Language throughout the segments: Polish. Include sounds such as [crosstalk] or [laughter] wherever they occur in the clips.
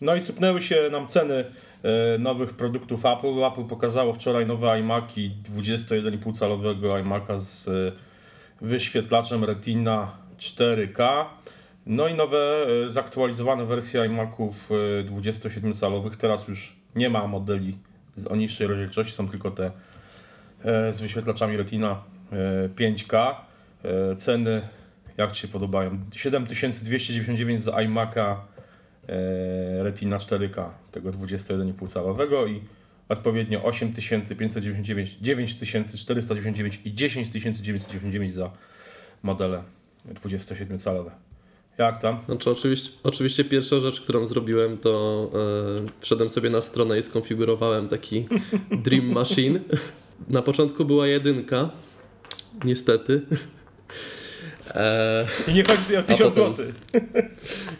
No i sypnęły się nam ceny e, nowych produktów Apple. Apple pokazało wczoraj nowe iMaki 21,5 calowego iMac'a z e, wyświetlaczem Retina 4K. No i nowe, e, zaktualizowane wersje iMaców 27-calowych. Teraz już nie ma modeli o niższej rozdzielczości, są tylko te z wyświetlaczami Retina 5K. Ceny jak Ci się podobają? 7299 za iMac'a Retina 4K, tego 21,5 calowego i odpowiednio 8599, 9499 i 10999 za modele 27 calowe. Jak tam? Znaczy, oczywiście, oczywiście pierwsza rzecz, którą zrobiłem, to yy, wszedłem sobie na stronę i skonfigurowałem taki Dream Machine. Na początku była jedynka, niestety. E, I nie chodzi o 1000 zł.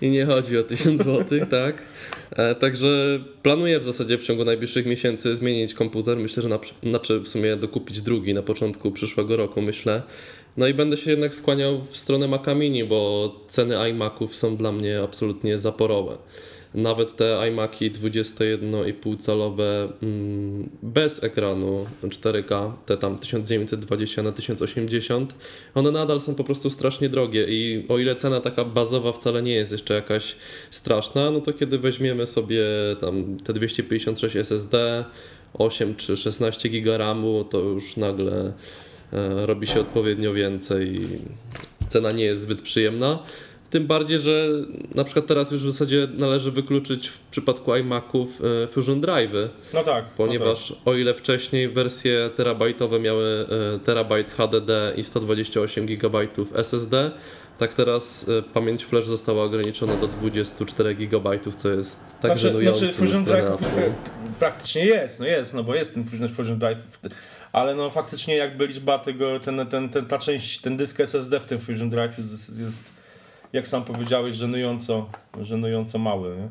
I nie chodzi o 1000 [laughs] zł, tak. E, także planuję w zasadzie w ciągu najbliższych miesięcy zmienić komputer. Myślę, że na, znaczy w sumie dokupić drugi na początku przyszłego roku, myślę. No i będę się jednak skłaniał w stronę Maca Mini, bo ceny iMaców są dla mnie absolutnie zaporowe. Nawet te iMaki 21,5 calowe mm, bez ekranu 4K, te tam 1920 na 1080, one nadal są po prostu strasznie drogie i o ile cena taka bazowa wcale nie jest jeszcze jakaś straszna, no to kiedy weźmiemy sobie tam te 256 SSD, 8 czy 16 GB RAMu, to już nagle e, robi się odpowiednio więcej. Cena nie jest zbyt przyjemna. Tym bardziej, że na przykład teraz już w zasadzie należy wykluczyć w przypadku iMaców e, Fusion Drive. No tak. Ponieważ no tak. o ile wcześniej wersje terabajtowe miały e, terabajt HDD i 128 GB SSD, tak teraz e, pamięć flash została ograniczona do 24 GB, co jest tak znaczy, żenujące. Znaczy Fusion Drive praktycznie jest, no jest, no bo jest ten Fusion Drive, ale no faktycznie jakby liczba tego, ten, ten, ten, ta część, ten dysk SSD w tym Fusion Drive jest, jest jak sam powiedziałeś, żenująco, żenująco mały. Nie?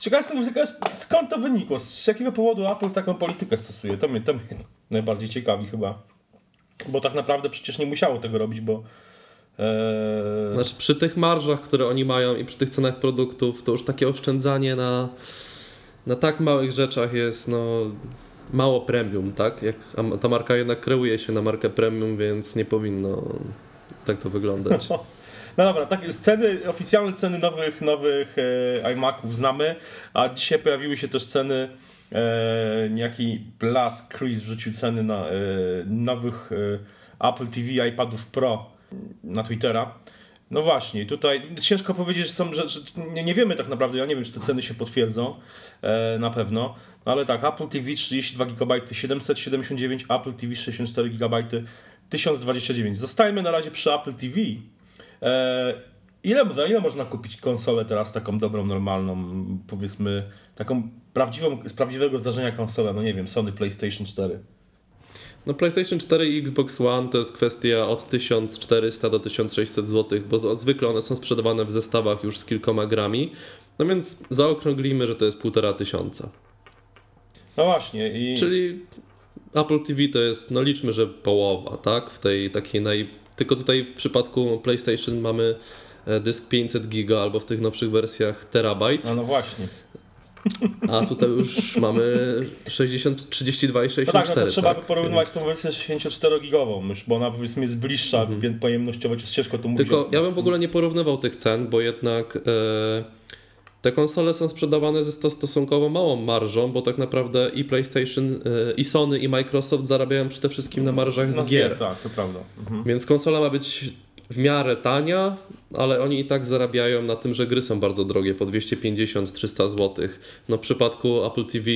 Ciekawe jestem, skąd to wynikło, z jakiego powodu Apple taką politykę stosuje. To mnie, to mnie [laughs] najbardziej ciekawi chyba. Bo tak naprawdę przecież nie musiało tego robić, bo Eee... Znaczy przy tych marżach, które oni mają i przy tych cenach produktów, to już takie oszczędzanie na, na tak małych rzeczach jest no, mało premium, tak? Jak, ta marka jednak kreuje się na markę premium, więc nie powinno tak to wyglądać. [laughs] No dobra, tak, ceny, oficjalne ceny nowych, nowych e, iMaców znamy, a dzisiaj pojawiły się też ceny, e, niejaki Blask Chris wrzucił ceny na e, nowych e, Apple TV iPadów Pro na Twittera. No właśnie, tutaj ciężko powiedzieć, że, są, że nie, nie, wiemy tak naprawdę, ja nie wiem, czy te ceny się potwierdzą e, na pewno, no ale tak, Apple TV 32 GB 779, Apple TV 64 GB 1029. Zostajemy na razie przy Apple TV, ile, za ile można kupić konsolę teraz taką dobrą, normalną, powiedzmy, taką prawdziwą, z prawdziwego zdarzenia konsolę, no nie wiem, Sony PlayStation 4? No PlayStation 4 i Xbox One to jest kwestia od 1400 do 1600 zł, bo zwykle one są sprzedawane w zestawach już z kilkoma grami, no więc zaokrąglimy, że to jest półtora tysiąca. No właśnie. I... Czyli Apple TV to jest, no liczmy, że połowa, tak? W tej takiej naj, tylko tutaj w przypadku PlayStation mamy e, dysk 500 giga albo w tych nowszych wersjach terabajt. No, no właśnie. A tutaj już [laughs] mamy 60, 32 i 64. No tak, no to trzeba tak? porównywać Więc... tą wersję 64-gigową, bo ona powiedzmy jest bliższa mhm. pojemnościowo czy ciężko to mówić. Tylko ja bym w ogóle nie porównywał tych cen, bo jednak e, te konsole są sprzedawane ze stosunkowo małą marżą, bo tak naprawdę i PlayStation, e, i Sony, i Microsoft zarabiają przede wszystkim na marżach z gier. Tak, to prawda. Mhm. Więc konsola ma być w miarę tania, ale oni i tak zarabiają na tym, że gry są bardzo drogie, po 250-300 zł. No w przypadku Apple TV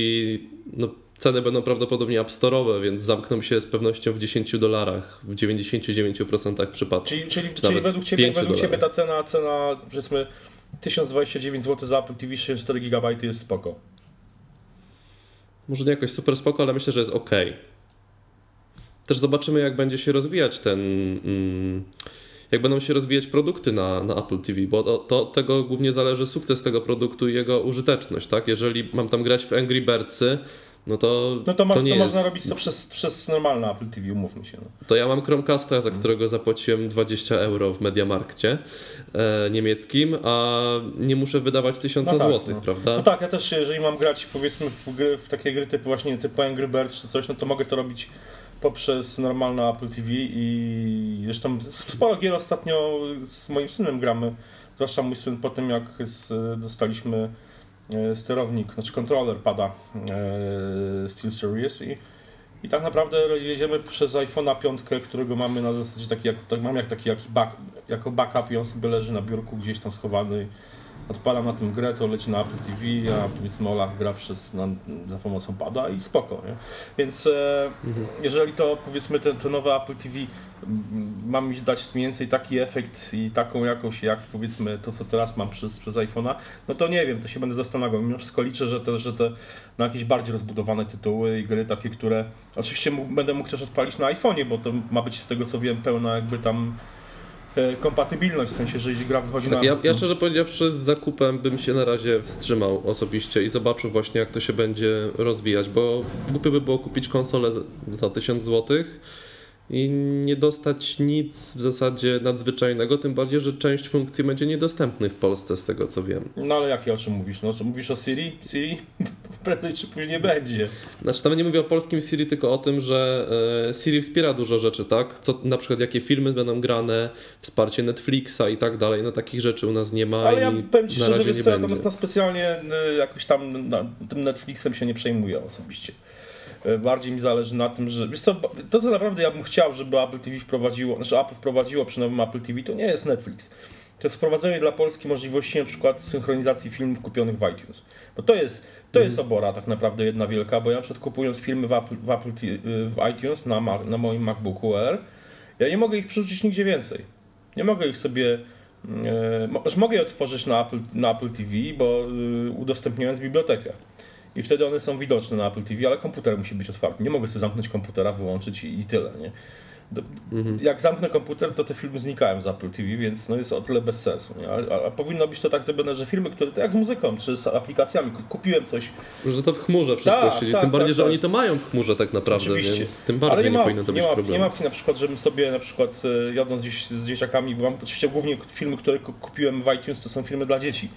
no, ceny będą prawdopodobnie App Store'owe, więc zamkną się z pewnością w 10 dolarach, w 99% przypadków. Czyli, czyli, czyli według Ciebie, według ciebie ta cena, cena powiedzmy 1029 zł za Apple TV 64 GB jest spoko. Może nie jakoś super spoko, ale myślę, że jest ok. Też zobaczymy, jak będzie się rozwijać ten. Mm, jak będą się rozwijać produkty na, na Apple TV, bo to, to tego głównie zależy sukces tego produktu i jego użyteczność. Tak? Jeżeli mam tam grać w Angry Birdsy, no to, No to, mo- to nie to jest... można robić to przez, przez normalne Apple TV, umówmy się. No. To ja mam Chromecasta, za którego zapłaciłem 20 euro w Mediamarkcie e, niemieckim, a nie muszę wydawać 1000 No tak, złotych, no. prawda? No tak, ja też jeżeli mam grać powiedzmy w, gry, w takie gry typu właśnie typu Angry Birds czy coś, no to mogę to robić poprzez normalne Apple TV i zresztą sporo gier ostatnio z moim synem gramy, zwłaszcza mój syn po tym jak z, dostaliśmy sterownik, znaczy kontroler pada e, SteelSeries i, i tak naprawdę jedziemy przez iPhone'a 5, którego mamy na zasadzie taki, jak, tak, mam jak taki jak back, jako backup i on sobie leży na biurku gdzieś tam schowany odpalam na tym grę, to leci na Apple TV, a powiedzmy Olaf gra przez, na, za pomocą pada i spoko, nie? Więc e, jeżeli to powiedzmy te, to nowe Apple TV ma mi dać mniej więcej taki efekt i taką jakość jak powiedzmy to co teraz mam przez, przez iPhone'a, no to nie wiem, to się będę zastanawiał. Mimo wszystko liczę, że te, że te na jakieś bardziej rozbudowane tytuły i gry takie, które oczywiście mógł, będę mógł też odpalić na iPhone'ie, bo to ma być z tego co wiem pełna jakby tam kompatybilność, w sensie, że jeśli gra wychodzi Tak, na... ja, ja szczerze powiedziawszy z zakupem bym się na razie wstrzymał osobiście i zobaczył właśnie jak to się będzie rozwijać, bo głupio by było kupić konsolę za- za 1000 zł i nie dostać nic w zasadzie nadzwyczajnego, tym bardziej, że część funkcji będzie niedostępnych w Polsce z tego co wiem. No ale jakie o czym mówisz? No, czy mówisz o Siri? Siri? [laughs] Prędzej czy później będzie. Znaczy nawet nie mówię o polskim Siri, tylko o tym, że e, Siri wspiera dużo rzeczy, tak? Co, na przykład jakie filmy będą grane, wsparcie Netflixa i tak dalej, no takich rzeczy u nas nie ma Ale ja powiem Ci na szczerze, będzie. natomiast na specjalnie y, jakoś tam na, tym Netflixem się nie przejmuję osobiście. Y, Bardziej mi zależy na tym, że wiesz co, to co naprawdę ja bym chciał, żeby Apple TV wprowadziło, znaczy Apple wprowadziło przy nowym Apple TV, to nie jest Netflix. To jest wprowadzenie dla Polski możliwości na przykład synchronizacji filmów kupionych w iTunes. Bo to jest, to jest obora tak naprawdę jedna wielka, bo ja na przykład kupując filmy w, Apple, w, Apple, w iTunes na, na moim MacBooku Air, ja nie mogę ich przerzucić nigdzie więcej. Nie mogę ich sobie. E, znaczy mogę je otworzyć na Apple, na Apple TV, bo y, udostępniając bibliotekę. I wtedy one są widoczne na Apple TV, ale komputer musi być otwarty. Nie mogę sobie zamknąć komputera, wyłączyć i, i tyle. Nie? Do, Jak zamknę komputer, to te filmy znikają z Apple TV, więc no jest o tyle bez sensu. Nie? A, a, powinno być to tak zrobione, że filmy, które to jak z muzyką, czy z aplikacjami, ku- kupiłem coś, Że to w chmurze wszystko Tak, siedzi. tak, tym bardziej, tak, że tak. oni to mają w chmurze tak naprawdę, Oczywiście. więc tym Ale bardziej nie, nie, ma, powinno to opcji, być nie, ma, opcji, problemu. nie ma opcji na przykład, żebym sobie na przykład e, jadąc gdzieś z dzieciakami, bo mam oczywiście głównie filmy, które ku- kupiłem w iTunes, to są filmy dla dzieci.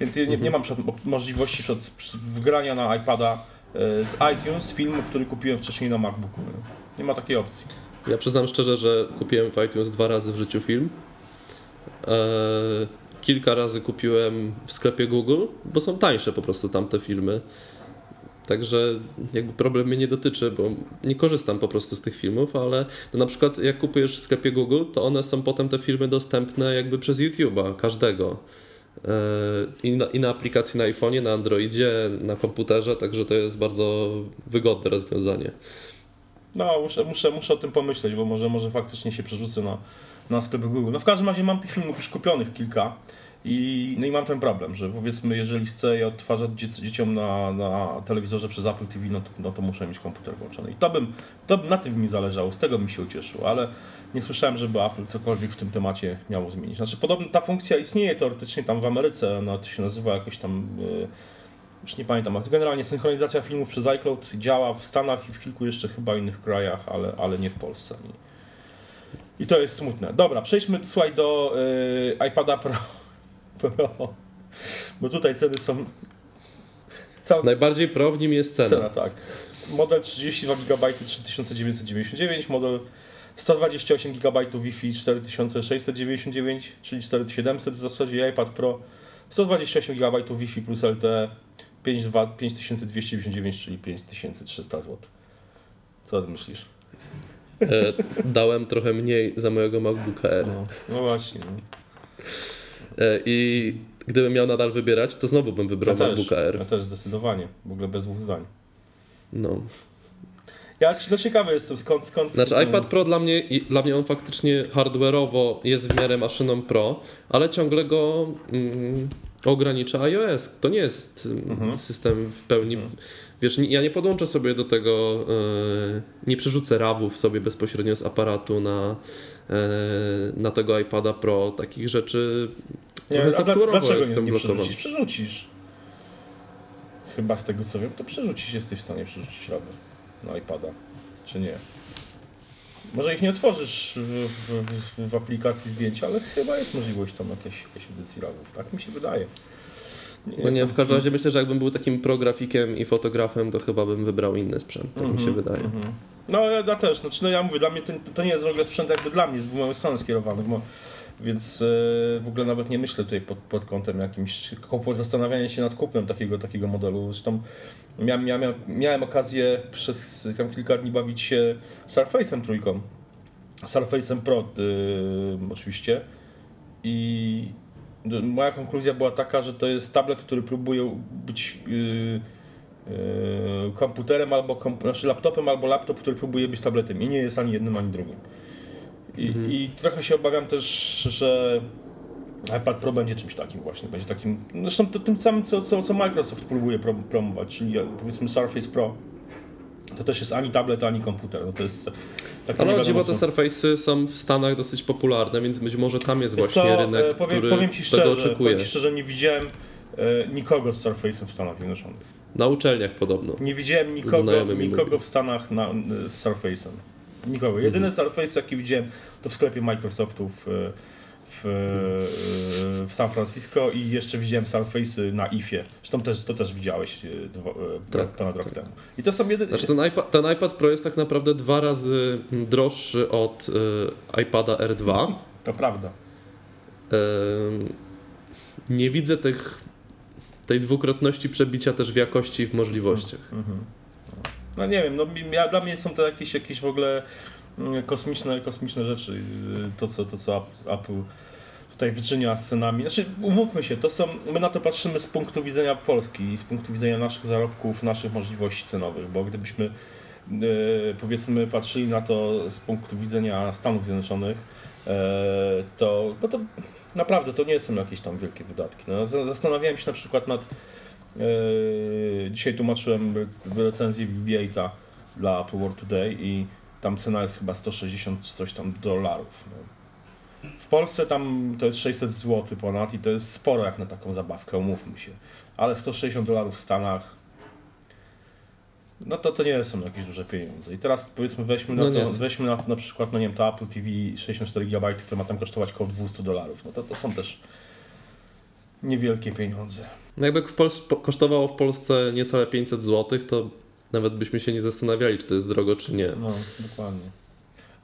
Więc nie, nie mam możliwości przed, wgrania na iPada e, z iTunes filmu, który kupiłem wcześniej na MacBooku. Nie, ma takiej opcji. Ja przyznam szczerze, że kupiłem w iTunes dwa razy w życiu film. Eee, kilka razy kupiłem w sklepie Google, bo są tańsze po prostu tamte filmy. Także jakby problem mnie nie dotyczy, bo nie korzystam po prostu z tych filmów, ale no na przykład jak kupujesz w sklepie Google, to one są potem te filmy dostępne jakby przez YouTube'a, każdego. Eee, I na, I na aplikacji na iPhone'ie, na Androidzie, na komputerze, także to jest bardzo wygodne rozwiązanie. No, muszę, muszę, muszę o tym pomyśleć, bo może, może faktycznie się przerzucę na, na sklep Google. No w każdym razie mam tych filmów już kupionych kilka i, no i mam ten problem, że powiedzmy, jeżeli chcę je odtwarzać dziec, dzieciom na, na telewizorze przez Apple TV, no to, no to muszę mieć komputer włączony. I to bym, to na tym mi zależało, z tego bym się ucieszył, ale nie słyszałem, żeby Apple cokolwiek w tym temacie miało zmienić. Znaczy, podobno ta funkcja istnieje teoretycznie tam w Ameryce, no to się nazywa jakoś tam... Yy, już nie pamiętam, ale generalnie synchronizacja filmów przez iCloud działa w Stanach i w kilku jeszcze chyba innych krajach, ale, ale nie w Polsce. I, i to jest smutne. Dobra, przejdźmy słuchaj do y, iPada Pro. Pro. Bo tutaj ceny są. Cał... Najbardziej pro w nim jest cena. Cena, tak. Model 32 GB 3999, model 128 GB Wi-Fi 4699, czyli 4700 w zasadzie iPad Pro 128 GB Wi-Fi plus LTE 52 5299, czyli 5300 zł. Co ty myślisz? E, dałem trochę mniej za mojego MacBooka Air. No, no właśnie. no. E, I gdybym miał nadal wybierać, to znowu bym wybrał Ja MacBooka Air. ja też zdecydowanie, w ogóle bez dwóch zdań. No. Ja no, ciekawy jestem skąd, skąd Znaczy skąd- iPad Pro dla mnie, dla mnie on faktycznie hardware'owo jest w miarę maszyną Pro, ale ciągle go mm, ogranicza iOS. To nie jest mm, Mhm. system w pełni. Wiesz, nie- ja nie podłączę sobie do tego, e, nie przerzucę rawów sobie bezpośrednio z aparatu na, e, na tego iPada Pro. Takich rzeczy Nie, trochę dlaczego jestem nie, nie blokowany. przerzucisz? Przerzucisz. chyba z tego co wiem, to przerzucić jesteś w stanie przerzucić rower na iPada, czy nie? Może ich nie otworzysz w, w, w, aplikacji zdjęć, ale chyba jest możliwość tam jakiejś, jakiejś edycji RAWów. Tak mi się wydaje. Nie no nie, w każdym razie myślę, że jakbym był takim prografikiem i fotografem, to chyba bym wybrał inny sprzęt, tak mi się Mhm, wydaje. mhm. No ja, ja też, znaczy, no ja mówię, dla mnie to, to nie jest w ogóle sprzęt jakby dla mnie, w moją stronę skierowany, bo, więc e, w ogóle nawet nie myślę tutaj pod, pod kątem jakimś, kupu- zastanawiania się nad kupnem takiego, takiego modelu. Zresztą miałem, miałem, miałem okazję przez tam kilka dni bawić się Surface'em trójką, Surface'em Pro y, oczywiście i moja konkluzja była taka, że to jest tablet, który próbuje być y, y, komputerem albo komp- znaczy laptopem albo laptop, który próbuje być tabletem i nie jest ani jednym, ani drugim. I, Mhm. i trochę się obawiam też, że iPad Pro będzie czymś takim właśnie, będzie takim, zresztą to, tym samym, co, co, co Microsoft próbuje prom- promować, czyli powiedzmy Surface Pro. To też jest ani tablet, ani komputer. No to jest tak Ale dziwo te. Surface'y są w Stanach dosyć popularne, więc być może tam jest właśnie co, rynek, e, powiem, który powiem ci tego szczerze, oczekuje. powiem ci szczerze, nie widziałem e, nikogo z Surface'em w Stanach Zjednoczonych. Na uczelniach podobno. Nie widziałem nikogo, nikogo w Stanach na, z Surface'em. Nikogo. Jedyny Mhm. Surface, jaki widziałem, to w sklepie Microsoftu w, w, w San Francisco i jeszcze widziałem Surface'y na IFie. Zresztą też, to też widziałeś e, dwo, e, Tak, ponad rok temu. I to są jedyne... Znaczy ten iPad, ten iPad Pro jest tak naprawdę dwa razy droższy od y, iPada R2. To prawda. Ym, nie widzę tych, tej dwukrotności przebicia też w jakości i w możliwościach. Mhm. No nie wiem, no, ja, dla mnie są to jakieś, jakieś w ogóle mm, kosmiczne, kosmiczne rzeczy. y, To co, to, co Ap- Apple tutaj wyczynia z cenami. Znaczy, umówmy się, to są, my na to patrzymy z punktu widzenia Polski, z punktu widzenia naszych zarobków, naszych możliwości cenowych, bo gdybyśmy y, powiedzmy patrzyli na to z punktu widzenia Stanów Zjednoczonych, e, to, no to naprawdę to nie są jakieś tam wielkie wydatki. No, za- zastanawiałem się na przykład nad dzisiaj tłumaczyłem re- recenzję BB-8 dla Apple World Today i tam cena jest chyba 160 czy coś tam dolarów. No. W Polsce tam to jest 600 zł ponad i to jest sporo jak na taką zabawkę, umówmy się. Ale 160 dolarów w Stanach no to to nie są jakieś duże pieniądze. I teraz powiedzmy weźmy na No to, weźmy na, na przykład, no nie wiem, to Apple TV 64 GB, które ma tam kosztować około 200 dolarów. No to, to są też niewielkie pieniądze. No jakby w Pols- po- kosztowało w Polsce niecałe 500 zł, to nawet byśmy się nie zastanawiali, czy to jest drogo, czy nie. No, dokładnie.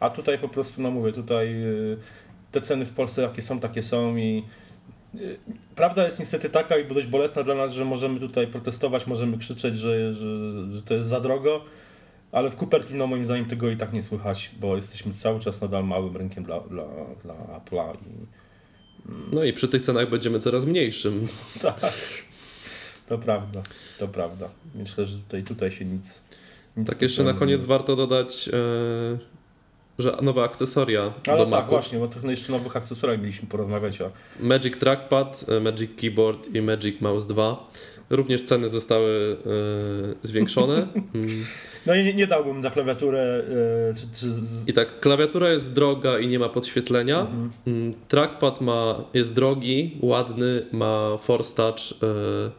A tutaj po prostu, no mówię, tutaj y, te ceny w Polsce jakie są, takie są i y, prawda jest niestety taka i dość bolesna dla nas, że możemy tutaj protestować, możemy krzyczeć, że, że, że to jest za drogo, ale w Cupertino moim zdaniem tego i tak nie słychać, bo jesteśmy cały czas nadal małym rynkiem dla, dla, dla Apple'a i No i przy tych cenach będziemy coraz mniejszym. [laughs] tak, to prawda, to prawda. Myślę, że tutaj, tutaj się nic, nic Tak jeszcze na koniec warto dodać, e, że nowe akcesoria Ale do tak, Maców. właśnie, bo tych jeszcze nowych akcesoriach mieliśmy porozmawiać, a Magic Trackpad, e, Magic Keyboard i Magic Mouse 2. Również ceny zostały e, zwiększone. [laughs] Mm. No i nie, nie dałbym za klawiaturę e, czy, czy z... I tak, klawiatura jest droga i nie ma podświetlenia. Mhm. Mm, Trackpad ma, jest drogi, ładny, ma Force Touch. e,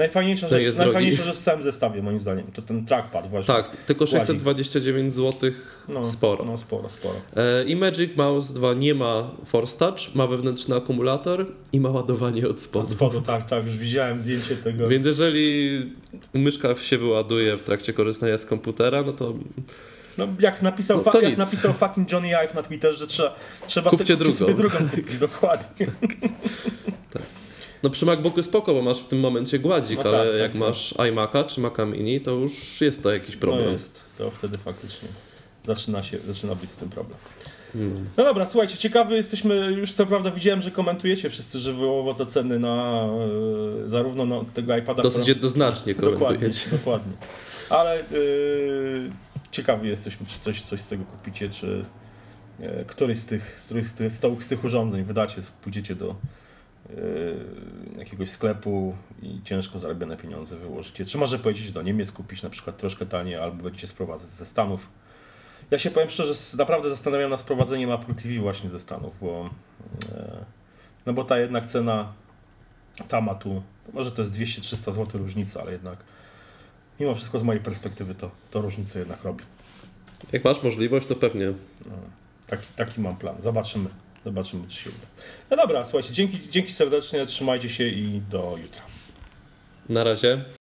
Najfajniejsza rzecz, jest najfajniejsza drogi. rzecz w całym zestawie moim zdaniem, to ten trackpad właśnie. tak, tylko 629 zł. no, sporo. No sporo, sporo. E, I Magic Mouse 2 nie ma Force Touch, ma wewnętrzny akumulator i ma ładowanie od Od spodu. spodu, tak, tak, już widziałem zdjęcie tego. Więc jeżeli myszka się wyładuje w trakcie korzystania z komputera, no to No, jak napisał, No fa- jak nic. napisał fucking Johnny Ive na Twitterze, że trzeba, trzeba Kupcie sobie, drugą. sobie drugą kupić, dokładnie. [laughs] No przy MacBooku spoko, bo masz w tym momencie gładzik, No tak, ale tak, jak tak. masz iMac'a czy Maca Mini, to już jest to jakiś problem. No jest, to wtedy faktycznie zaczyna, się, zaczyna być z tym problem. Mm. No dobra, słuchajcie, ciekawy jesteśmy, już co prawda widziałem, że komentujecie wszyscy żywiołowo te ceny na e, zarówno na tego iPada Dosyć jednoznacznie Dokładnie, komentujecie. dokładnie. Ale yy, ciekawi jesteśmy, czy coś, coś z tego kupicie, czy yy, któryś z tych, któryś z tych, z tych, urządzeń wydacie, pójdziecie do jakiegoś sklepu i ciężko zarabiane pieniądze wyłożycie. Czy może pojedziecie do Niemiec kupić na przykład troszkę taniej, albo będziecie sprowadzać ze Stanów. Ja się powiem szczerze, naprawdę zastanawiam nad sprowadzeniem Apple TV właśnie ze Stanów, bo, yy, no bo ta jednak cena tam, a tu. Może to jest 200-300 zł różnica, ale jednak mimo wszystko z mojej perspektywy to, to różnicę jednak robi. Jak masz możliwość, to pewnie. No, taki, taki mam plan. Zobaczymy. Zobaczymy, czy się uda. No dobra, słuchajcie, dzięki, dzięki serdecznie, trzymajcie się i do jutra. Na razie.